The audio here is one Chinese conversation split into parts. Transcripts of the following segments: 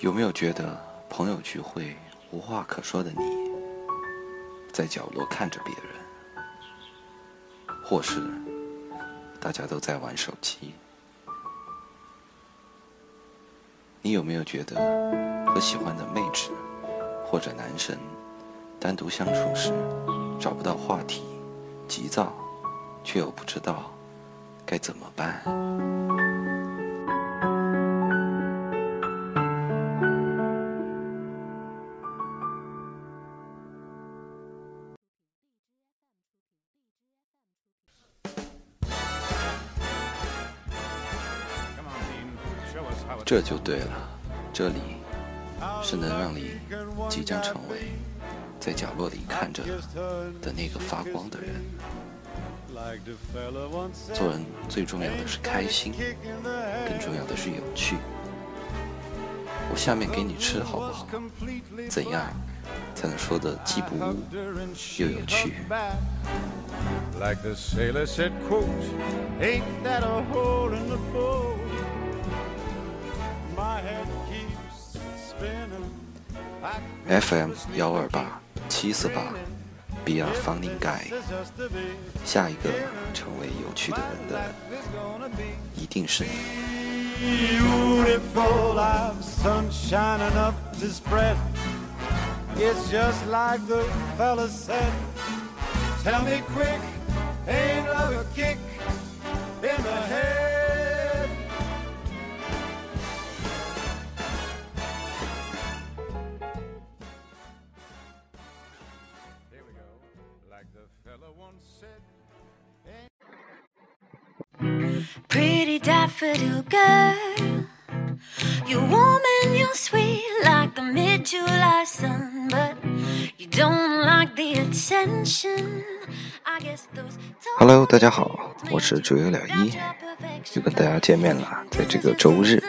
有没有觉得朋友聚会无话可说的你，在角落看着别人，或是大家都在玩手机？你有没有觉得和喜欢的妹纸或者男神单独相处时，找不到话题，急躁，却又不知道该怎么办？这就对了，这里是能让你即将成为在角落里看着的那个发光的人。做人最重要的是开心，更重要的是有趣。我下面给你吃好不好？怎样才能说的既不污又有趣？FM 幺二八七四八，Be a funny guy。下一个成为有趣的人的，一定是你。Pretty daffodil girl, you're warm and you're sweet like the mid-July sun, but you don't like the attention. Hello，大家好，我是主有了一，又跟大家见面了，在这个周日，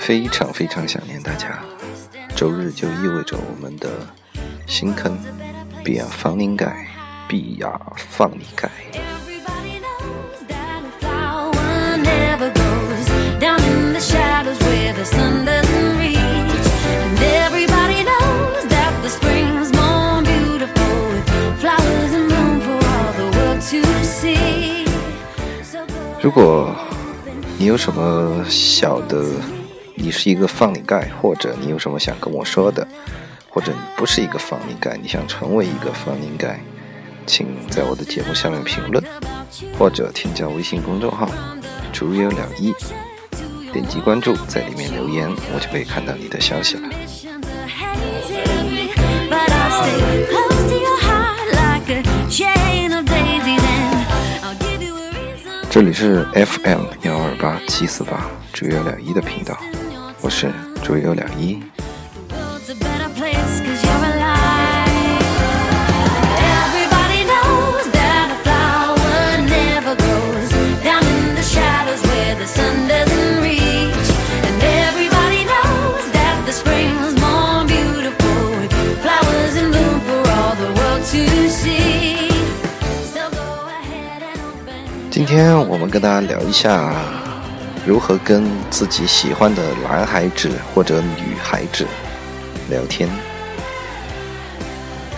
非常非常想念大家。周日就意味着我们的新坑必要放你盖，必要放你盖。如果你有什么小的，你是一个放你盖，或者你有什么想跟我说的，或者你不是一个放你盖，你想成为一个放你盖，请在我的节目下面评论，或者添加微信公众号“竹有两一”，点击关注，在里面留言，我就可以看到你的消息了。这里是 FM 幺二八七四八主有两一的频道，我是主有两一。今天我们跟大家聊一下如何跟自己喜欢的男孩子或者女孩子聊天。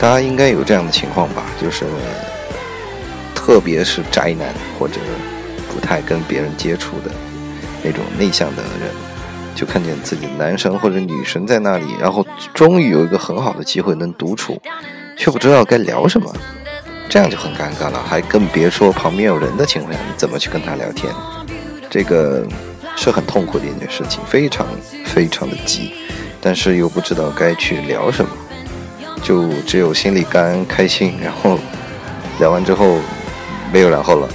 大家应该有这样的情况吧，就是特别是宅男或者不太跟别人接触的那种内向的人，就看见自己的男神或者女神在那里，然后终于有一个很好的机会能独处，却不知道该聊什么。这样就很尴尬了，还更别说旁边有人的情况下，你怎么去跟他聊天？这个是很痛苦的一件事情，非常非常的急，但是又不知道该去聊什么，就只有心里干开心，然后聊完之后没有然后了，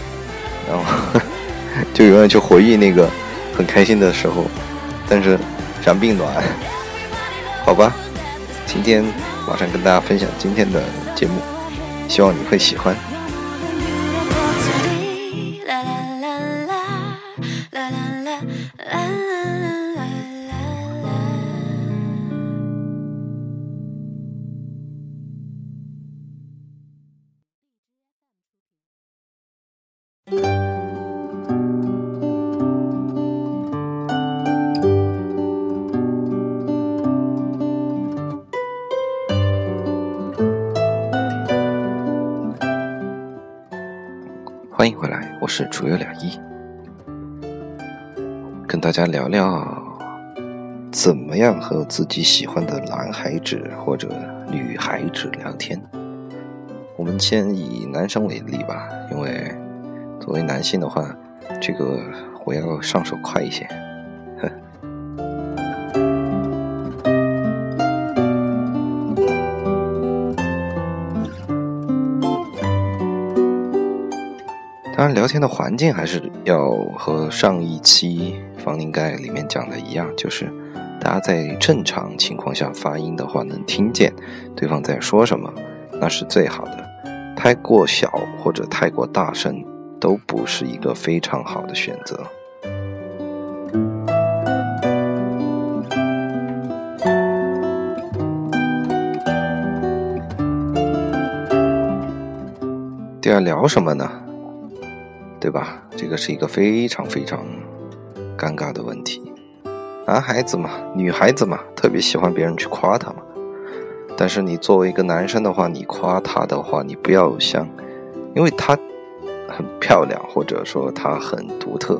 然后 就永远去回忆那个很开心的时候，但是然并卵，好吧，今天马上跟大家分享今天的节目。希望你会喜欢啦啦啦啦啦啦啦啦是主有两亿，跟大家聊聊怎么样和自己喜欢的男孩子或者女孩子聊天。我们先以男生为例吧，因为作为男性的话，这个我要上手快一些。聊天的环境还是要和上一期方宁盖里面讲的一样，就是大家在正常情况下发音的话，能听见对方在说什么，那是最好的。太过小或者太过大声，都不是一个非常好的选择。第二，聊什么呢？对吧？这个是一个非常非常尴尬的问题。男孩子嘛，女孩子嘛，特别喜欢别人去夸他嘛。但是你作为一个男生的话，你夸她的话，你不要像，因为她很漂亮，或者说她很独特，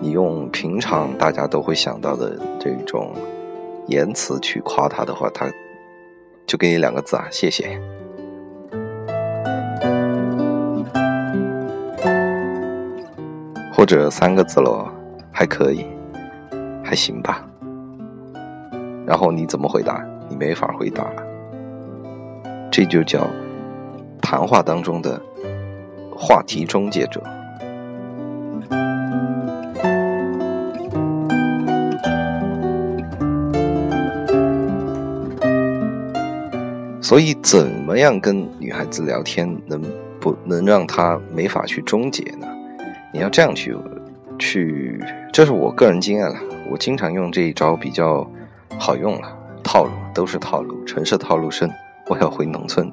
你用平常大家都会想到的这种言辞去夸她的话，她就给你两个字啊，谢谢。或者三个字喽，还可以，还行吧。然后你怎么回答？你没法回答了。这就叫谈话当中的话题终结者。所以，怎么样跟女孩子聊天，能不能让她没法去终结呢？你要这样去，去，这是我个人经验了。我经常用这一招，比较好用了。套路都是套路，城市套路深，我要回农村。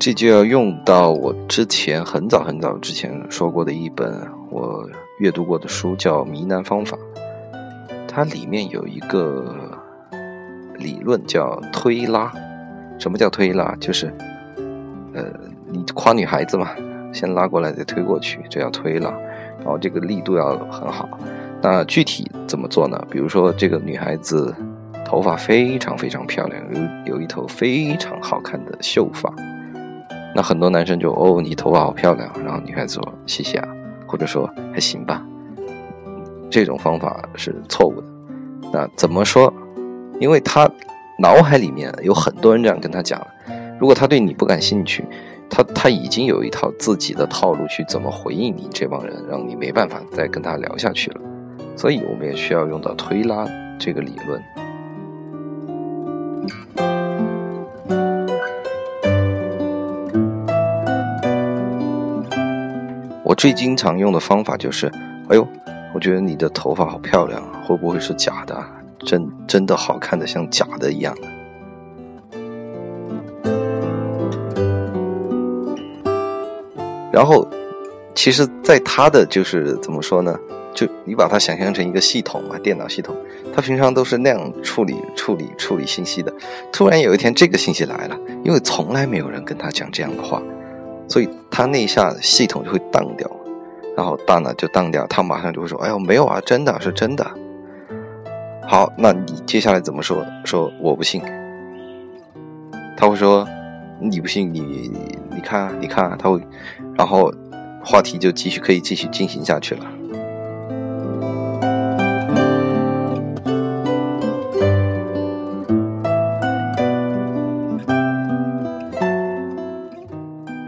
这就要用到我之前很早很早之前说过的一本我阅读过的书，叫《迷男方法》。它里面有一个理论叫推拉。什么叫推拉？就是，呃，你夸女孩子嘛，先拉过来再推过去，这叫推拉。然后这个力度要很好。那具体怎么做呢？比如说这个女孩子。头发非常非常漂亮，有有一头非常好看的秀发。那很多男生就哦，你头发好漂亮，然后女孩子说谢谢啊，或者说还行吧。这种方法是错误的。那怎么说？因为他脑海里面有很多人这样跟他讲。如果他对你不感兴趣，他他已经有一套自己的套路去怎么回应你这帮人，让你没办法再跟他聊下去了。所以我们也需要用到推拉这个理论。最经常用的方法就是，哎呦，我觉得你的头发好漂亮啊，会不会是假的？真真的好看的像假的一样。然后，其实，在他的就是怎么说呢？就你把它想象成一个系统嘛，电脑系统，它平常都是那样处理、处理、处理信息的。突然有一天，这个信息来了，因为从来没有人跟他讲这样的话，所以他那一下系统就会荡掉，然后大脑就荡掉，他马上就会说：“哎呦，没有啊，真的是真的。”好，那你接下来怎么说？说我不信。他会说：“你不信，你你看，你看。”他会，然后话题就继续可以继续进行下去了。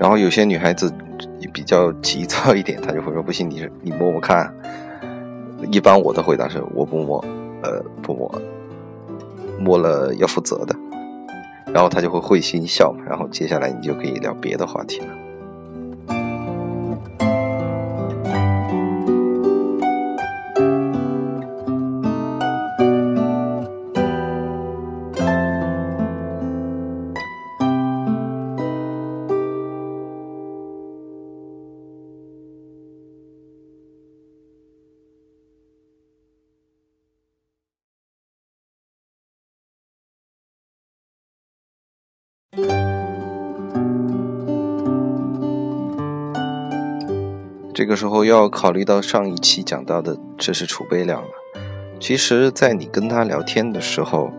然后有些女孩子比较急躁一点，她就会说：“不行，你你摸摸看。”一般我的回答是：“我不摸，呃，不摸，摸了要负责的。”然后她就会会心一笑，然后接下来你就可以聊别的话题了。这个时候要考虑到上一期讲到的知识储备量了。其实，在你跟他聊天的时候，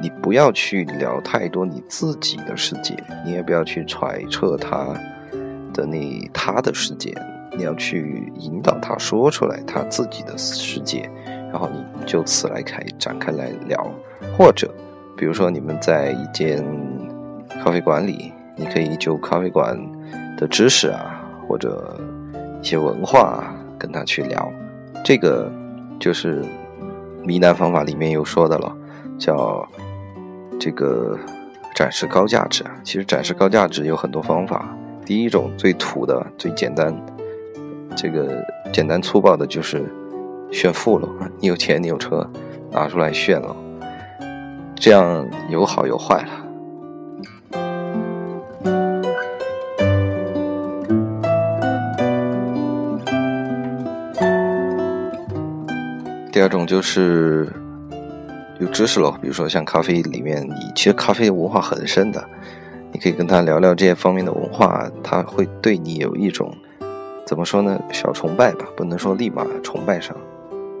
你不要去聊太多你自己的世界，你也不要去揣测他的那他的世界，你要去引导他说出来他自己的世界，然后你就此来开展开来聊，或者比如说你们在一间咖啡馆里，你可以就咖啡馆的知识啊，或者一些文化跟他去聊，这个就是迷男方法里面有说的了，叫。这个展示高价值啊，其实展示高价值有很多方法。第一种最土的、最简单，这个简单粗暴的就是炫富了。你有钱，你有车，拿出来炫了，这样有好有坏了。第二种就是。有知识了，比如说像咖啡里面，你其实咖啡文化很深的，你可以跟他聊聊这些方面的文化，他会对你有一种怎么说呢，小崇拜吧，不能说立马崇拜上，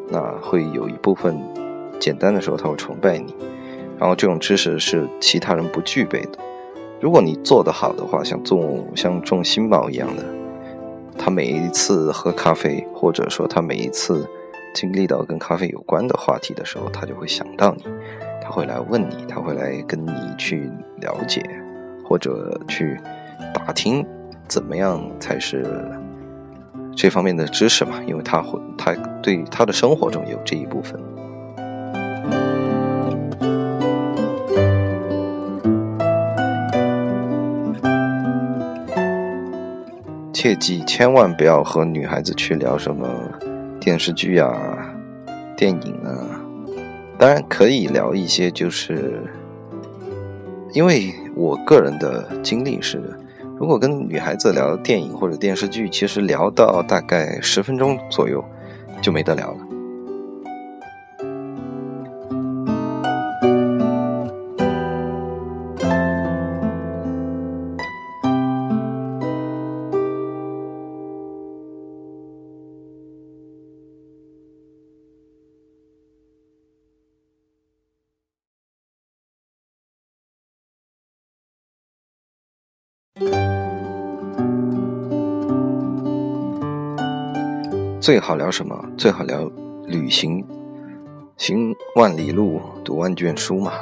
那会有一部分简单的时候他会崇拜你，然后这种知识是其他人不具备的，如果你做得好的话，像种像种新宝一样的，他每一次喝咖啡，或者说他每一次。经历到跟咖啡有关的话题的时候，他就会想到你，他会来问你，他会来跟你去了解，或者去打听怎么样才是这方面的知识嘛？因为他会，他对他的生活中有这一部分。切记，千万不要和女孩子去聊什么。电视剧啊，电影啊，当然可以聊一些，就是因为我个人的经历是，如果跟女孩子聊电影或者电视剧，其实聊到大概十分钟左右就没得聊了。最好聊什么？最好聊旅行，行万里路，读万卷书嘛。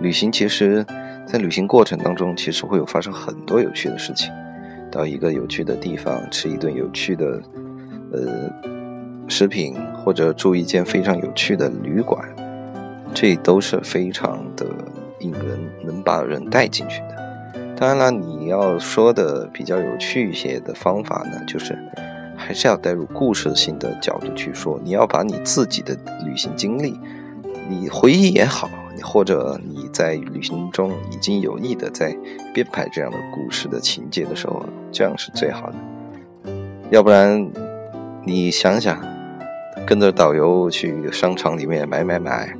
旅行其实，在旅行过程当中，其实会有发生很多有趣的事情。到一个有趣的地方，吃一顿有趣的呃食品，或者住一间非常有趣的旅馆，这都是非常的引人，能把人带进去的。当然了，你要说的比较有趣一些的方法呢，就是还是要带入故事性的角度去说。你要把你自己的旅行经历，你回忆也好，你或者你在旅行中已经有意的在编排这样的故事的情节的时候，这样是最好的。要不然，你想想，跟着导游去商场里面买买买，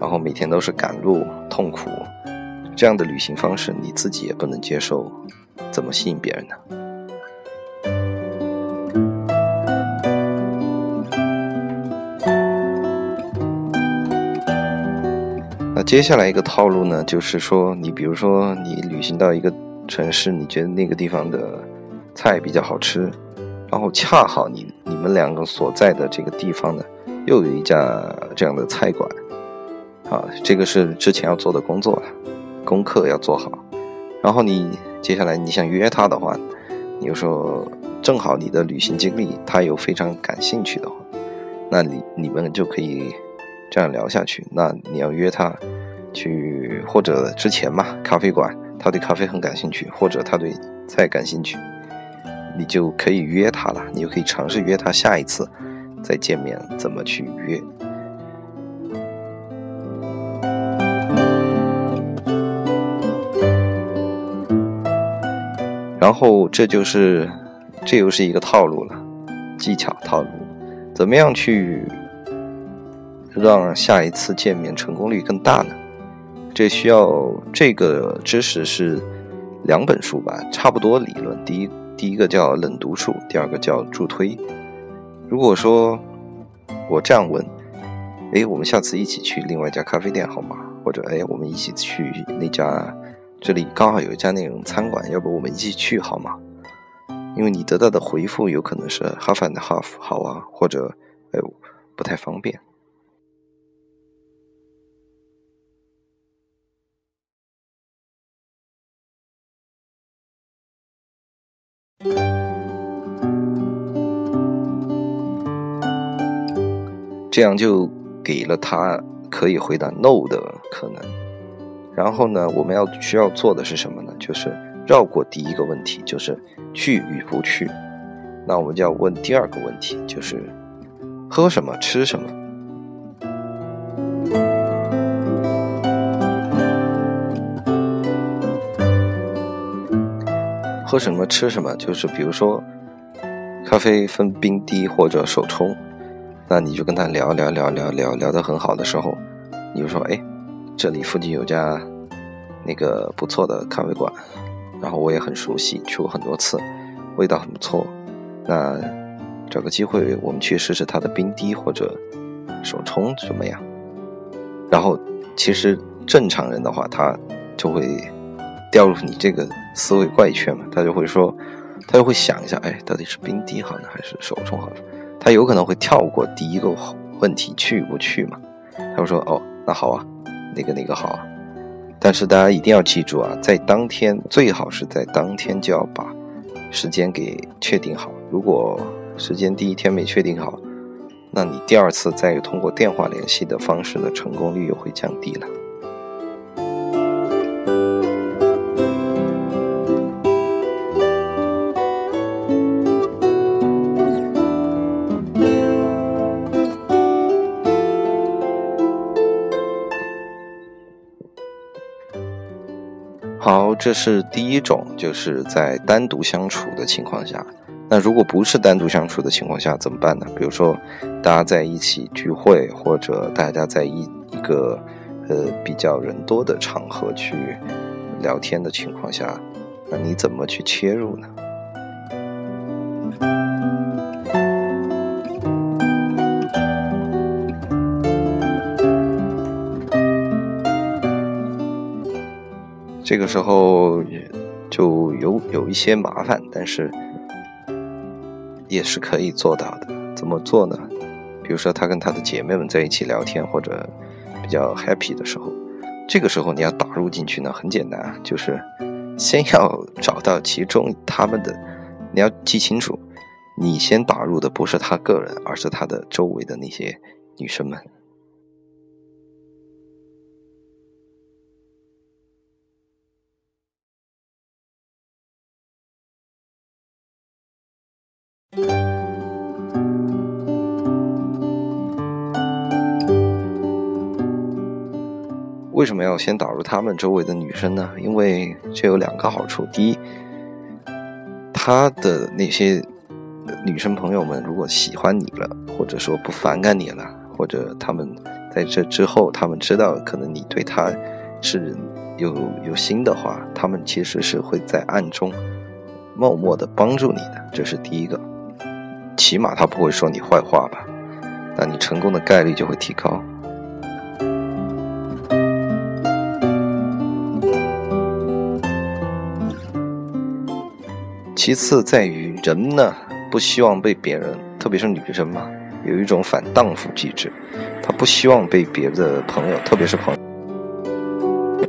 然后每天都是赶路，痛苦。这样的旅行方式你自己也不能接受，怎么吸引别人呢？那接下来一个套路呢，就是说，你比如说你旅行到一个城市，你觉得那个地方的菜比较好吃，然后恰好你你们两个所在的这个地方呢，又有一家这样的菜馆，啊，这个是之前要做的工作了。功课要做好，然后你接下来你想约他的话，你就说正好你的旅行经历他有非常感兴趣的话，那你你们就可以这样聊下去。那你要约他去或者之前嘛咖啡馆，他对咖啡很感兴趣，或者他对菜感兴趣，你就可以约他了。你就可以尝试约他下一次再见面怎么去约。然后这就是，这又是一个套路了，技巧套路，怎么样去让下一次见面成功率更大呢？这需要这个知识是两本书吧，差不多理论。第一，第一个叫冷读术，第二个叫助推。如果说我这样问，哎，我们下次一起去另外一家咖啡店好吗？或者哎，我们一起去那家，这里刚好有一家那种餐馆，要不我们一起去好吗？因为你得到的回复有可能是 half and half 好啊，或者哎不太方便。这样就给了他可以回答 no 的可能。然后呢，我们要需要做的是什么呢？就是绕过第一个问题，就是去与不去。那我们就要问第二个问题，就是喝什么，吃什么。喝什么，吃什么，就是比如说，咖啡分冰滴或者手冲。那你就跟他聊聊聊聊聊聊得很好的时候，你就说：“哎，这里附近有家那个不错的咖啡馆，然后我也很熟悉，去过很多次，味道很不错。那找个机会我们去试试他的冰滴或者手冲怎么样？”然后其实正常人的话，他就会掉入你这个思维怪圈嘛，他就会说，他就会想一下：“哎，到底是冰滴好呢，还是手冲好呢？”他有可能会跳过第一个问题，去不去嘛？他会说：“哦，那好啊，那个那个好啊。”但是大家一定要记住啊，在当天最好是在当天就要把时间给确定好。如果时间第一天没确定好，那你第二次再通过电话联系的方式的成功率又会降低了。这是第一种，就是在单独相处的情况下。那如果不是单独相处的情况下怎么办呢？比如说，大家在一起聚会，或者大家在一一个呃比较人多的场合去聊天的情况下，那你怎么去切入呢？这个时候就有有一些麻烦，但是也是可以做到的。怎么做呢？比如说，他跟他的姐妹们在一起聊天，或者比较 happy 的时候，这个时候你要打入进去呢，很简单，就是先要找到其中他们的，你要记清楚，你先打入的不是他个人，而是他的周围的那些女生们。为什么要先导入他们周围的女生呢？因为这有两个好处：第一，他的那些女生朋友们如果喜欢你了，或者说不反感你了，或者他们在这之后，他们知道可能你对他是有有心的话，他们其实是会在暗中默默的帮助你的。这是第一个。起码他不会说你坏话吧？那你成功的概率就会提高。其次在于人呢，不希望被别人，特别是女生嘛，有一种反荡妇机制，她不希望被别的朋友，特别是朋友，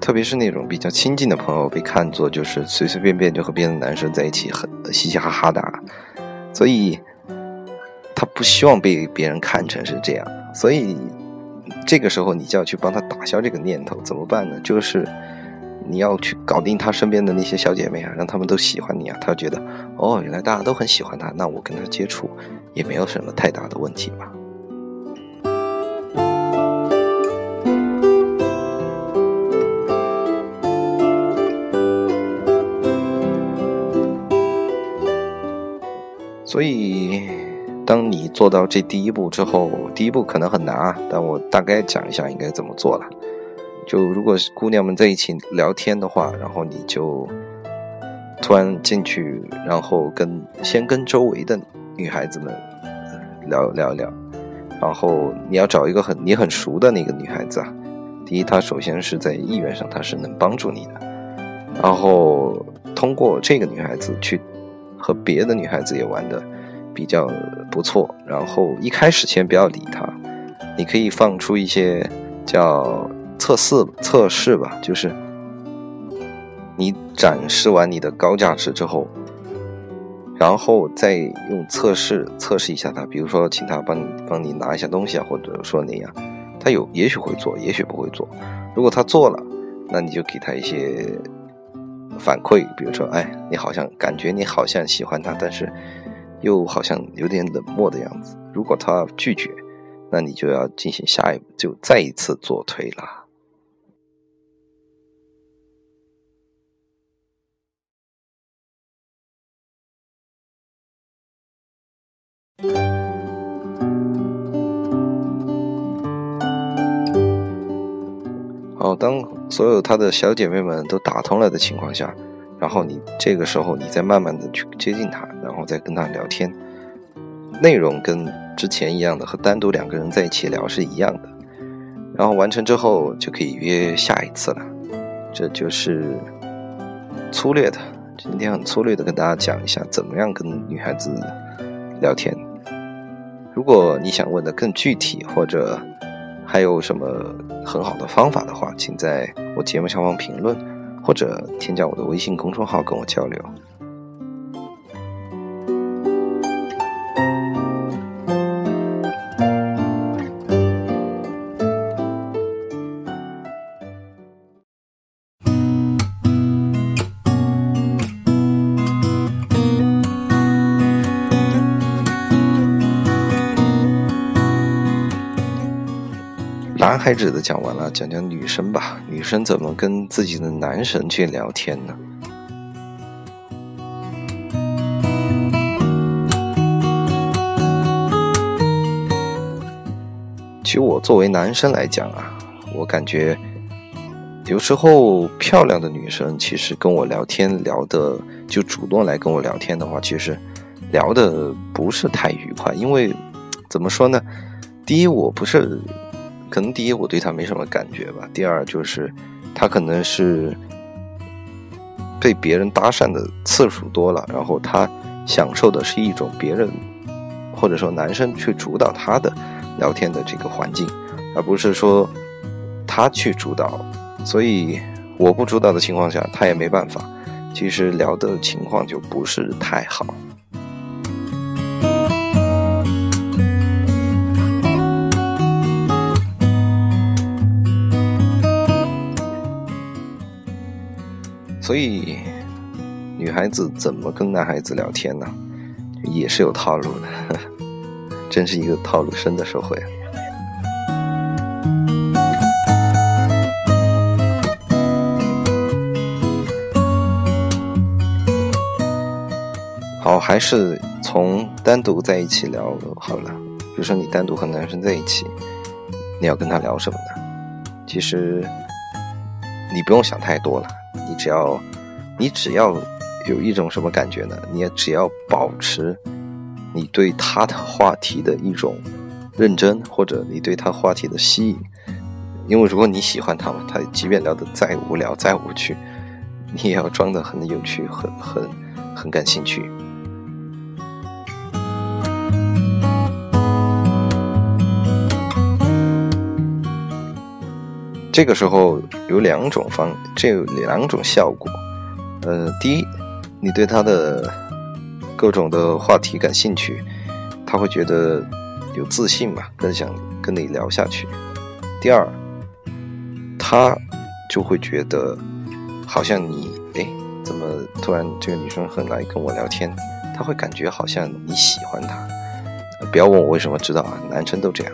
特别是那种比较亲近的朋友被看作就是随随便便就和别的男生在一起很嘻嘻哈哈的。所以，他不希望被别人看成是这样，所以这个时候你就要去帮他打消这个念头，怎么办呢？就是你要去搞定他身边的那些小姐妹啊，让他们都喜欢你啊，他觉得哦，原来大家都很喜欢他，那我跟他接触也没有什么太大的问题吧。所以，当你做到这第一步之后，第一步可能很难啊，但我大概讲一下应该怎么做了。就如果姑娘们在一起聊天的话，然后你就突然进去，然后跟先跟周围的女孩子们聊聊聊，然后你要找一个很你很熟的那个女孩子啊。第一，她首先是在意愿上她是能帮助你的，然后通过这个女孩子去和别的女孩子也玩的比较不错，然后一开始先不要理她，你可以放出一些叫。测试测试吧，就是你展示完你的高价值之后，然后再用测试测试一下他，比如说请他帮你帮你拿一下东西啊，或者说那样，他有也许会做，也许不会做。如果他做了，那你就给他一些反馈，比如说，哎，你好像感觉你好像喜欢他，但是又好像有点冷漠的样子。如果他拒绝，那你就要进行下一步，就再一次做推了。哦，当所有他的小姐妹们都打通了的情况下，然后你这个时候你再慢慢的去接近他，然后再跟他聊天，内容跟之前一样的，和单独两个人在一起聊是一样的。然后完成之后就可以约下一次了。这就是粗略的，今天很粗略的跟大家讲一下怎么样跟女孩子聊天。如果你想问的更具体，或者还有什么很好的方法的话，请在我节目下方评论，或者添加我的微信公众号跟我交流。男孩子的讲完了，讲讲女生吧。女生怎么跟自己的男神去聊天呢？其实我作为男生来讲啊，我感觉有时候漂亮的女生其实跟我聊天聊的就主动来跟我聊天的话，其实聊的不是太愉快。因为怎么说呢？第一，我不是。可能第一我对他没什么感觉吧，第二就是他可能是被别人搭讪的次数多了，然后他享受的是一种别人或者说男生去主导他的聊天的这个环境，而不是说他去主导，所以我不主导的情况下，他也没办法，其实聊的情况就不是太好。所以，女孩子怎么跟男孩子聊天呢？也是有套路的，真是一个套路深的社会。好，还是从单独在一起聊好了。比如说，你单独和男生在一起，你要跟他聊什么呢？其实，你不用想太多了。你只要，你只要有一种什么感觉呢？你也只要保持你对他的话题的一种认真，或者你对他话题的吸引。因为如果你喜欢他嘛，他即便聊得再无聊、再无趣，你也要装得很有趣、很很很感兴趣。这个时候有两种方，这有两种效果。呃，第一，你对他的各种的话题感兴趣，他会觉得有自信嘛，更想跟你聊下去。第二，他就会觉得好像你，哎，怎么突然这个女生很来跟我聊天？他会感觉好像你喜欢他。不要问我为什么知道啊，男生都这样。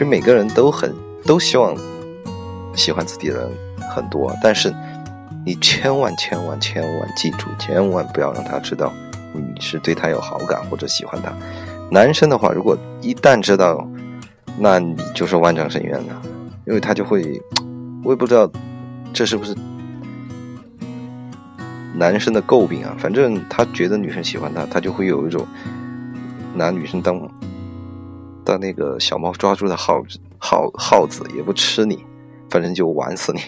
实每个人都很都希望喜欢自己的人很多，但是你千万千万千万记住，千万不要让他知道你是对他有好感或者喜欢他。男生的话，如果一旦知道，那你就是万丈深渊了，因为他就会，我也不知道这是不是男生的诟病啊。反正他觉得女生喜欢他，他就会有一种拿女生当但那个小猫抓住的耗子，耗耗子也不吃你，反正就玩死你。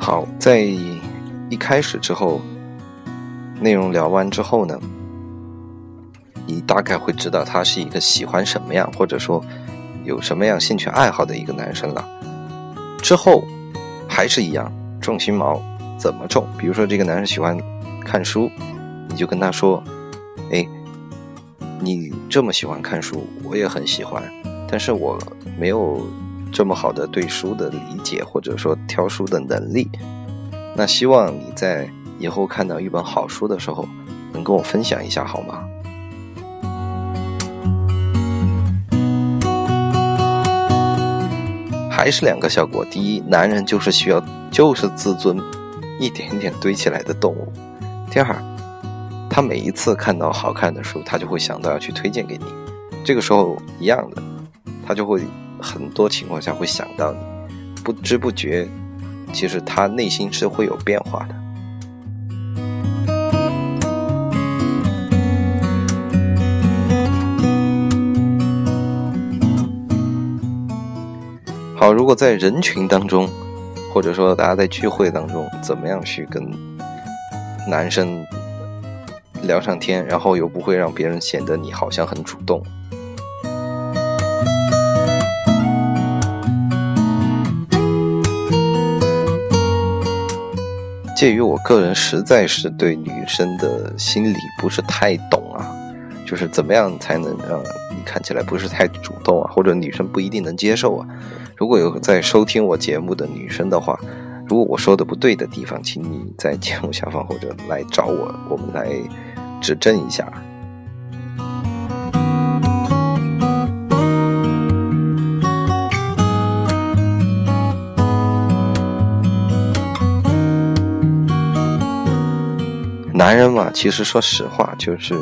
好在一开始之后，内容聊完之后呢，你大概会知道他是一个喜欢什么样，或者说有什么样兴趣爱好的一个男生了。之后还是一样，重心毛怎么重？比如说这个男生喜欢看书，你就跟他说：“哎，你这么喜欢看书，我也很喜欢，但是我没有这么好的对书的理解，或者说挑书的能力。”那希望你在以后看到一本好书的时候，能跟我分享一下好吗？还是两个效果：第一，男人就是需要就是自尊一点点堆起来的动物；第二，他每一次看到好看的书，他就会想到要去推荐给你。这个时候一样的，他就会很多情况下会想到你，不知不觉。其实他内心是会有变化的。好，如果在人群当中，或者说大家在聚会当中，怎么样去跟男生聊上天，然后又不会让别人显得你好像很主动？介于我个人实在是对女生的心理不是太懂啊，就是怎么样才能让看起来不是太主动啊，或者女生不一定能接受啊。如果有在收听我节目的女生的话，如果我说的不对的地方，请你在节目下方或者来找我，我们来指正一下。男人嘛，其实说实话，就是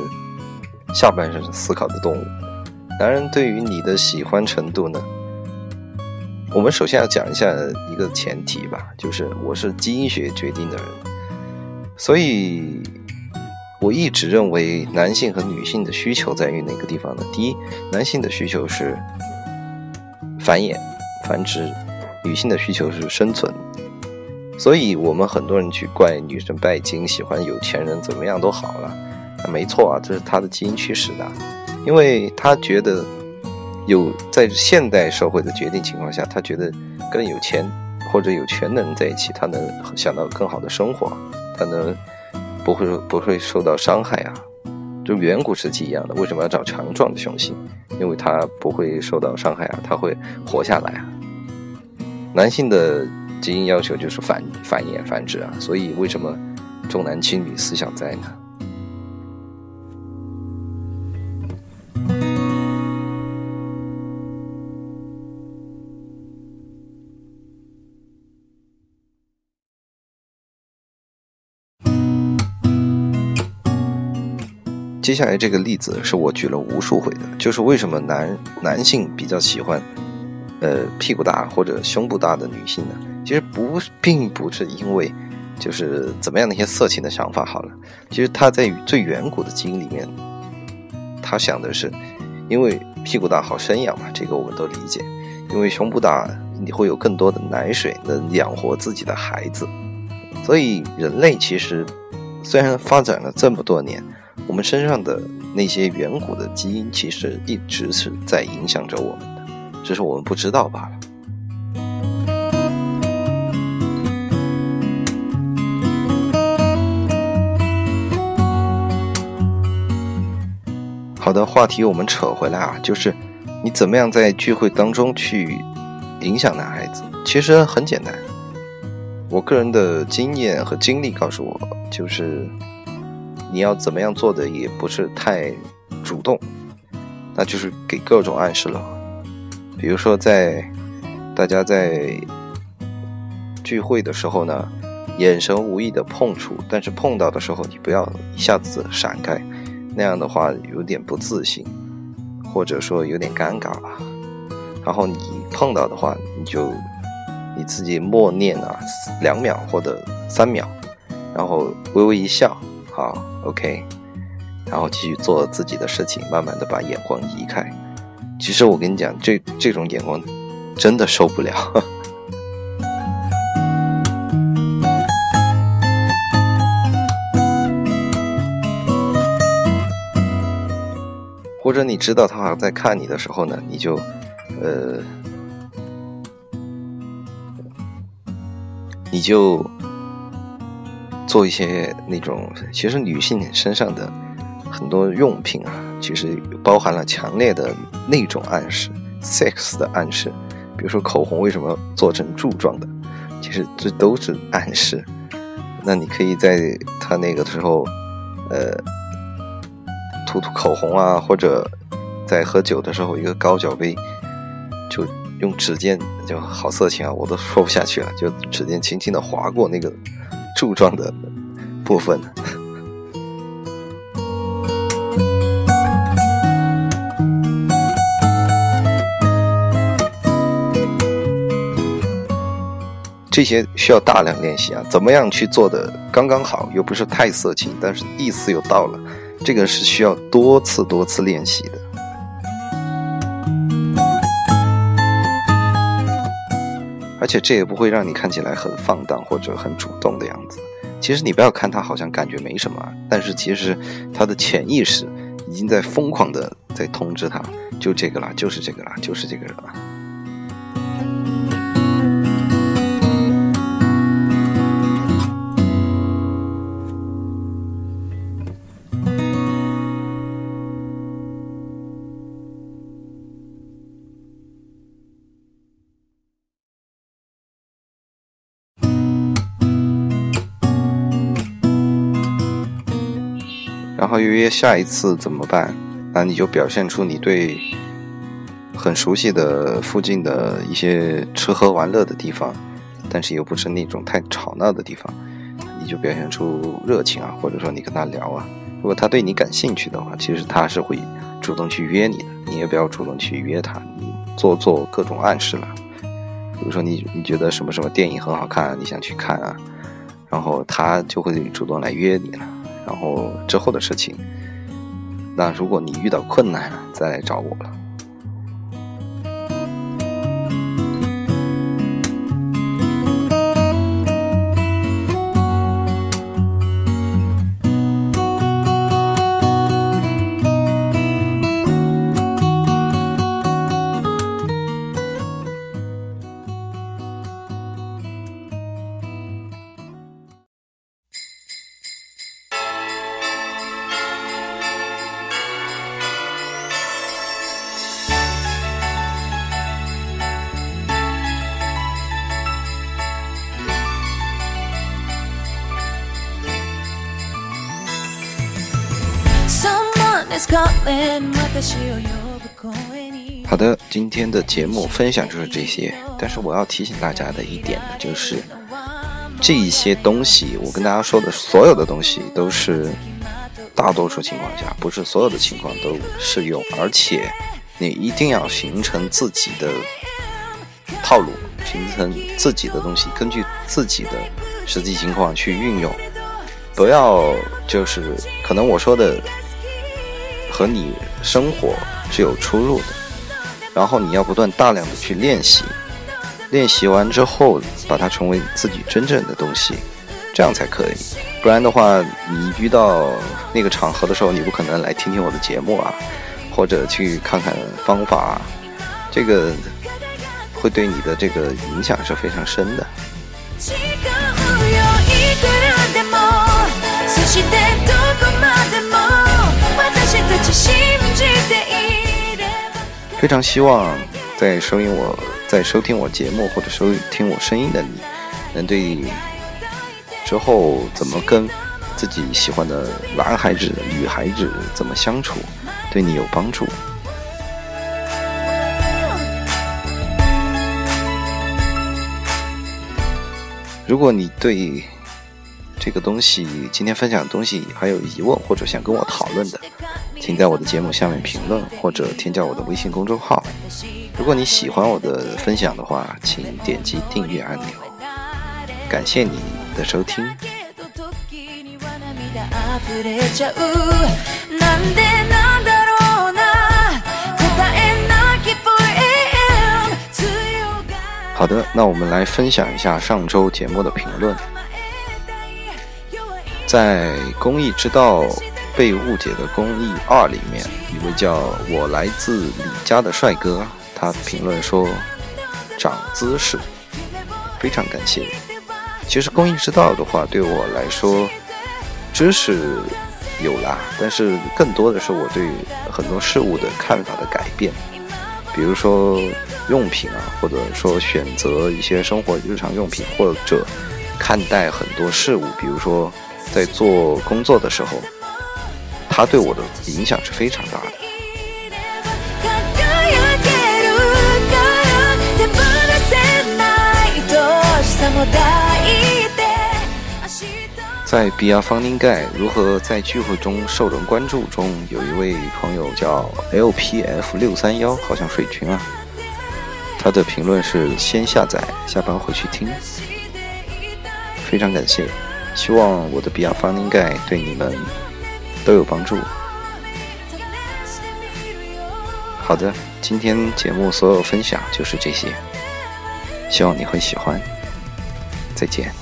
下半身思考的动物。男人对于你的喜欢程度呢，我们首先要讲一下一个前提吧，就是我是基因学决定的人，所以我一直认为男性和女性的需求在于哪个地方呢？第一，男性的需求是繁衍、繁殖，女性的需求是生存。所以，我们很多人去怪女生拜金，喜欢有钱人，怎么样都好了，没错啊，这是他的基因驱使的，因为他觉得有在现代社会的决定情况下，他觉得跟有钱或者有权的人在一起，他能想到更好的生活，他能不会不会受到伤害啊，就远古时期一样的，为什么要找强壮的雄性？因为他不会受到伤害啊，他会活下来啊，男性的。基因要求就是繁繁衍繁殖啊，所以为什么重男轻女思想在呢？接下来这个例子是我举了无数回的，就是为什么男男性比较喜欢呃屁股大或者胸部大的女性呢？其实不，并不是因为，就是怎么样的一些色情的想法好了。其实他在最远古的基因里面，他想的是，因为屁股大好生养嘛，这个我们都理解。因为胸部大，你会有更多的奶水，能养活自己的孩子。所以人类其实虽然发展了这么多年，我们身上的那些远古的基因，其实一直是在影响着我们的，只是我们不知道罢了。好的话题，我们扯回来啊，就是你怎么样在聚会当中去影响男孩子？其实很简单，我个人的经验和经历告诉我，就是你要怎么样做的也不是太主动，那就是给各种暗示了。比如说，在大家在聚会的时候呢，眼神无意的碰触，但是碰到的时候你不要一下子闪开，那样的话有点不自信，或者说有点尴尬吧。然后你碰到的话，你就你自己默念啊，两秒或者三秒，然后微微一笑，好，OK，然后继续做自己的事情，慢慢的把眼光移开。其实我跟你讲，这这种眼光真的受不了。或者你知道他好像在看你的时候呢，你就，呃，你就做一些那种，其实女性身上的很多用品啊，其实包含了强烈的那种暗示，sex 的暗示。比如说口红为什么做成柱状的，其实这都是暗示。那你可以在他那个时候，呃。涂涂口红啊，或者在喝酒的时候，一个高脚杯，就用指尖就好色情啊，我都说不下去了，就指尖轻轻的划过那个柱状的部分。这些需要大量练习啊，怎么样去做的刚刚好，又不是太色情，但是意思又到了。这个是需要多次多次练习的，而且这也不会让你看起来很放荡或者很主动的样子。其实你不要看他好像感觉没什么，但是其实他的潜意识已经在疯狂的在通知他，就这个啦，就是这个啦，就是这个人了。然后约下一次怎么办？那你就表现出你对很熟悉的附近的一些吃喝玩乐的地方，但是又不是那种太吵闹的地方，你就表现出热情啊，或者说你跟他聊啊。如果他对你感兴趣的话，其实他是会主动去约你的，你也不要主动去约他，你做做各种暗示了。比如说你你觉得什么什么电影很好看，你想去看啊，然后他就会主动来约你了。然后之后的事情，那如果你遇到困难，再来找我了。好的，今天的节目分享就是这些。但是我要提醒大家的一点呢，就是这一些东西，我跟大家说的所有的东西，都是大多数情况下，不是所有的情况都适用。而且你一定要形成自己的套路，形成自己的东西，根据自己的实际情况去运用，不要就是可能我说的。和你生活是有出入的，然后你要不断大量的去练习，练习完之后把它成为自己真正的东西，这样才可以。不然的话，你遇到那个场合的时候，你不可能来听听我的节目啊，或者去看看方法，啊这个会对你的这个影响是非常深的。非常希望在收音我在收听我节目或者收听我声音的你，能对之后怎么跟自己喜欢的男孩子、女孩子怎么相处，对你有帮助。如果你对这个东西今天分享的东西还有疑问，或者想跟我讨论的，请在我的节目下面评论，或者添加我的微信公众号。如果你喜欢我的分享的话，请点击订阅按钮。感谢你的收听。好的，那我们来分享一下上周节目的评论。在《公益之道被误解的公益二》里面，一位叫我来自李家的帅哥，他评论说：“长姿势，非常感谢。”其实《公益之道》的话，对我来说，知识有啦，但是更多的是我对很多事物的看法的改变。比如说用品啊，或者说选择一些生活日常用品，或者看待很多事物，比如说。在做工作的时候，他对我的影响是非常大的。在《比亚方丁盖如何在聚会中受人关注》中，有一位朋友叫 LPF 六三幺，好像水群啊。他的评论是：先下载，下班回去听。非常感谢。希望我的比亚方应该对你们都有帮助。好的，今天节目所有分享就是这些，希望你会喜欢。再见。